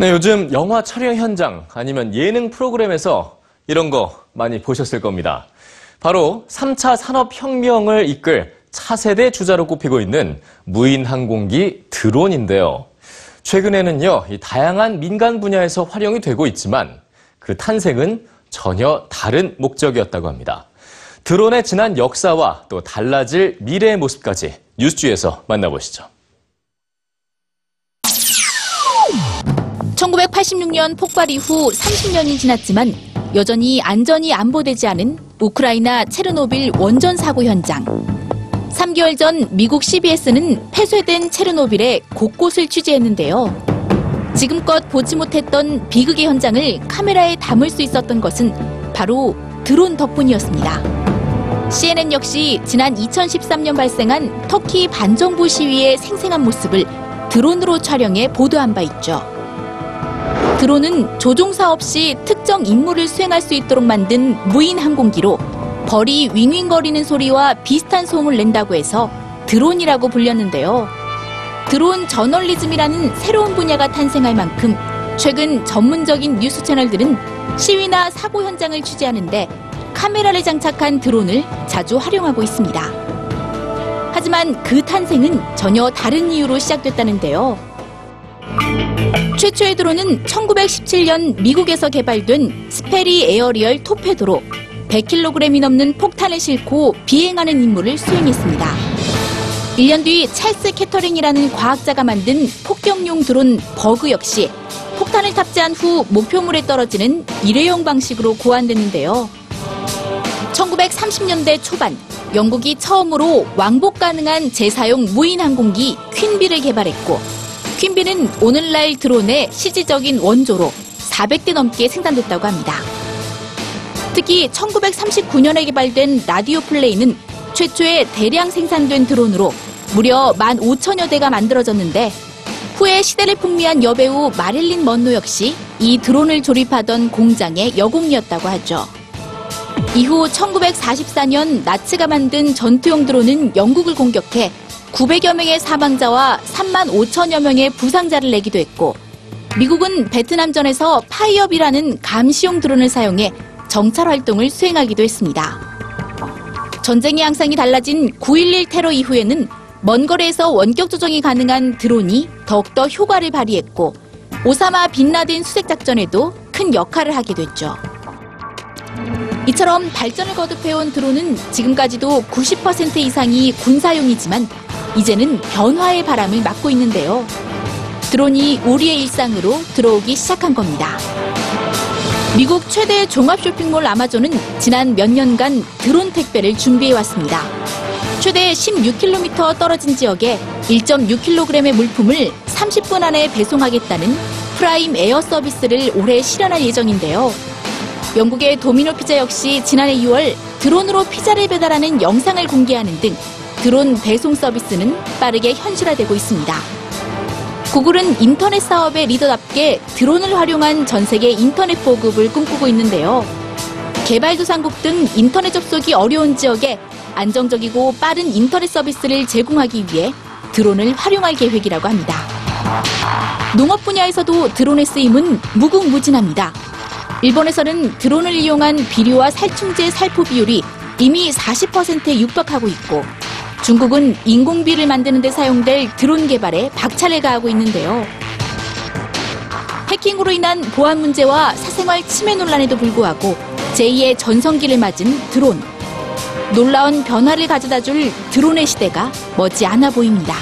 네, 요즘 영화 촬영 현장 아니면 예능 프로그램에서 이런 거 많이 보셨을 겁니다. 바로 3차 산업혁명을 이끌 차세대 주자로 꼽히고 있는 무인 항공기 드론인데요. 최근에는요, 이 다양한 민간 분야에서 활용이 되고 있지만 그 탄생은 전혀 다른 목적이었다고 합니다. 드론의 지난 역사와 또 달라질 미래의 모습까지 뉴스주에서 만나보시죠. 1986년 폭발 이후 30년이 지났지만 여전히 안전이 안보되지 않은 우크라이나 체르노빌 원전 사고 현장. 3개월 전 미국 CBS는 폐쇄된 체르노빌의 곳곳을 취재했는데요. 지금껏 보지 못했던 비극의 현장을 카메라에 담을 수 있었던 것은 바로 드론 덕분이었습니다. CNN 역시 지난 2013년 발생한 터키 반정부 시위의 생생한 모습을 드론으로 촬영해 보도한 바 있죠. 드론은 조종사 없이 특정 임무를 수행할 수 있도록 만든 무인 항공기로 벌이 윙윙거리는 소리와 비슷한 소음을 낸다고 해서 드론이라고 불렸는데요. 드론 저널리즘이라는 새로운 분야가 탄생할 만큼 최근 전문적인 뉴스 채널들은 시위나 사고 현장을 취재하는데 카메라를 장착한 드론을 자주 활용하고 있습니다. 하지만 그 탄생은 전혀 다른 이유로 시작됐다는데요. 최초의 드론은 1917년 미국에서 개발된 Sperry Aerial Torpedo로 100kg이 넘는 폭탄을 싣고 비행하는 임무를 수행했습니다. 1년 뒤 찰스 캐터링이라는 과학자가 만든 폭격용 드론 버그 역시 폭탄을 탑재한 후 목표물에 떨어지는 일회용 방식으로 고안됐는데요. 1930년대 초반 영국이 처음으로 왕복 가능한 재사용 무인 항공기 퀸비를 개발했고 퀸비는 오늘날 드론의 실질적인 원조로 400대 넘게 생산됐다고 합니다. 특히 1939년에 개발된 라디오 플레이는 최초의 대량 생산된 드론으로 무려 15,000여 대가 만들어졌는데 후에 시대를 풍미한 여배우 마릴린 먼로 역시 이 드론을 조립하던 공장의 여공이었다고 하죠. 이후 1944년 나치가 만든 전투용 드론은 영국을 공격해 900여 명의 사망자와 3만 5천여 명의 부상자를 내기도 했고 미국은 베트남전에서 파이업이라는 감시용 드론을 사용해 정찰 활동을 수행하기도 했습니다. 전쟁의 양상이 달라진 9.11 테러 이후에는 먼 거리에서 원격 조정이 가능한 드론이 더욱더 효과를 발휘했고 오사마 빈라덴 수색 작전에도 큰 역할을 하게 됐죠. 이처럼 발전을 거듭해온 드론은 지금까지도 90% 이상이 군사용이지만 이제는 변화의 바람을 맞고 있는데요. 드론이 우리의 일상으로 들어오기 시작한 겁니다. 미국 최대 종합 쇼핑몰 아마존은 지난 몇 년간 드론 택배를 준비해왔습니다. 최대 16km 떨어진 지역에 1.6kg의 물품을 30분 안에 배송하겠다는 프라임 에어 서비스를 올해 실현할 예정인데요. 영국의 도미노 피자 역시 지난해 6월 드론으로 피자를 배달하는 영상을 공개하는 등 드론 배송 서비스는 빠르게 현실화되고 있습니다. 구글은 인터넷 사업의 리더답게 드론을 활용한 전 세계 인터넷 보급을 꿈꾸고 있는데요. 개발도상국 등 인터넷 접속이 어려운 지역에 안정적이고 빠른 인터넷 서비스를 제공하기 위해 드론을 활용할 계획이라고 합니다. 농업 분야에서도 드론의 쓰임은 무궁무진합니다. 일본에서는 드론을 이용한 비료와 살충제 살포 비율이 이미 40%에 육박하고 있고 중국은 인공비를 만드는 데 사용될 드론 개발에 박차를 가하고 있는데요. 해킹으로 인한 보안 문제와 사생활 침해 논란에도 불구하고 제2의 전성기를 맞은 드론. 놀라운 변화를 가져다 줄 드론의 시대가 머지 않아 보입니다.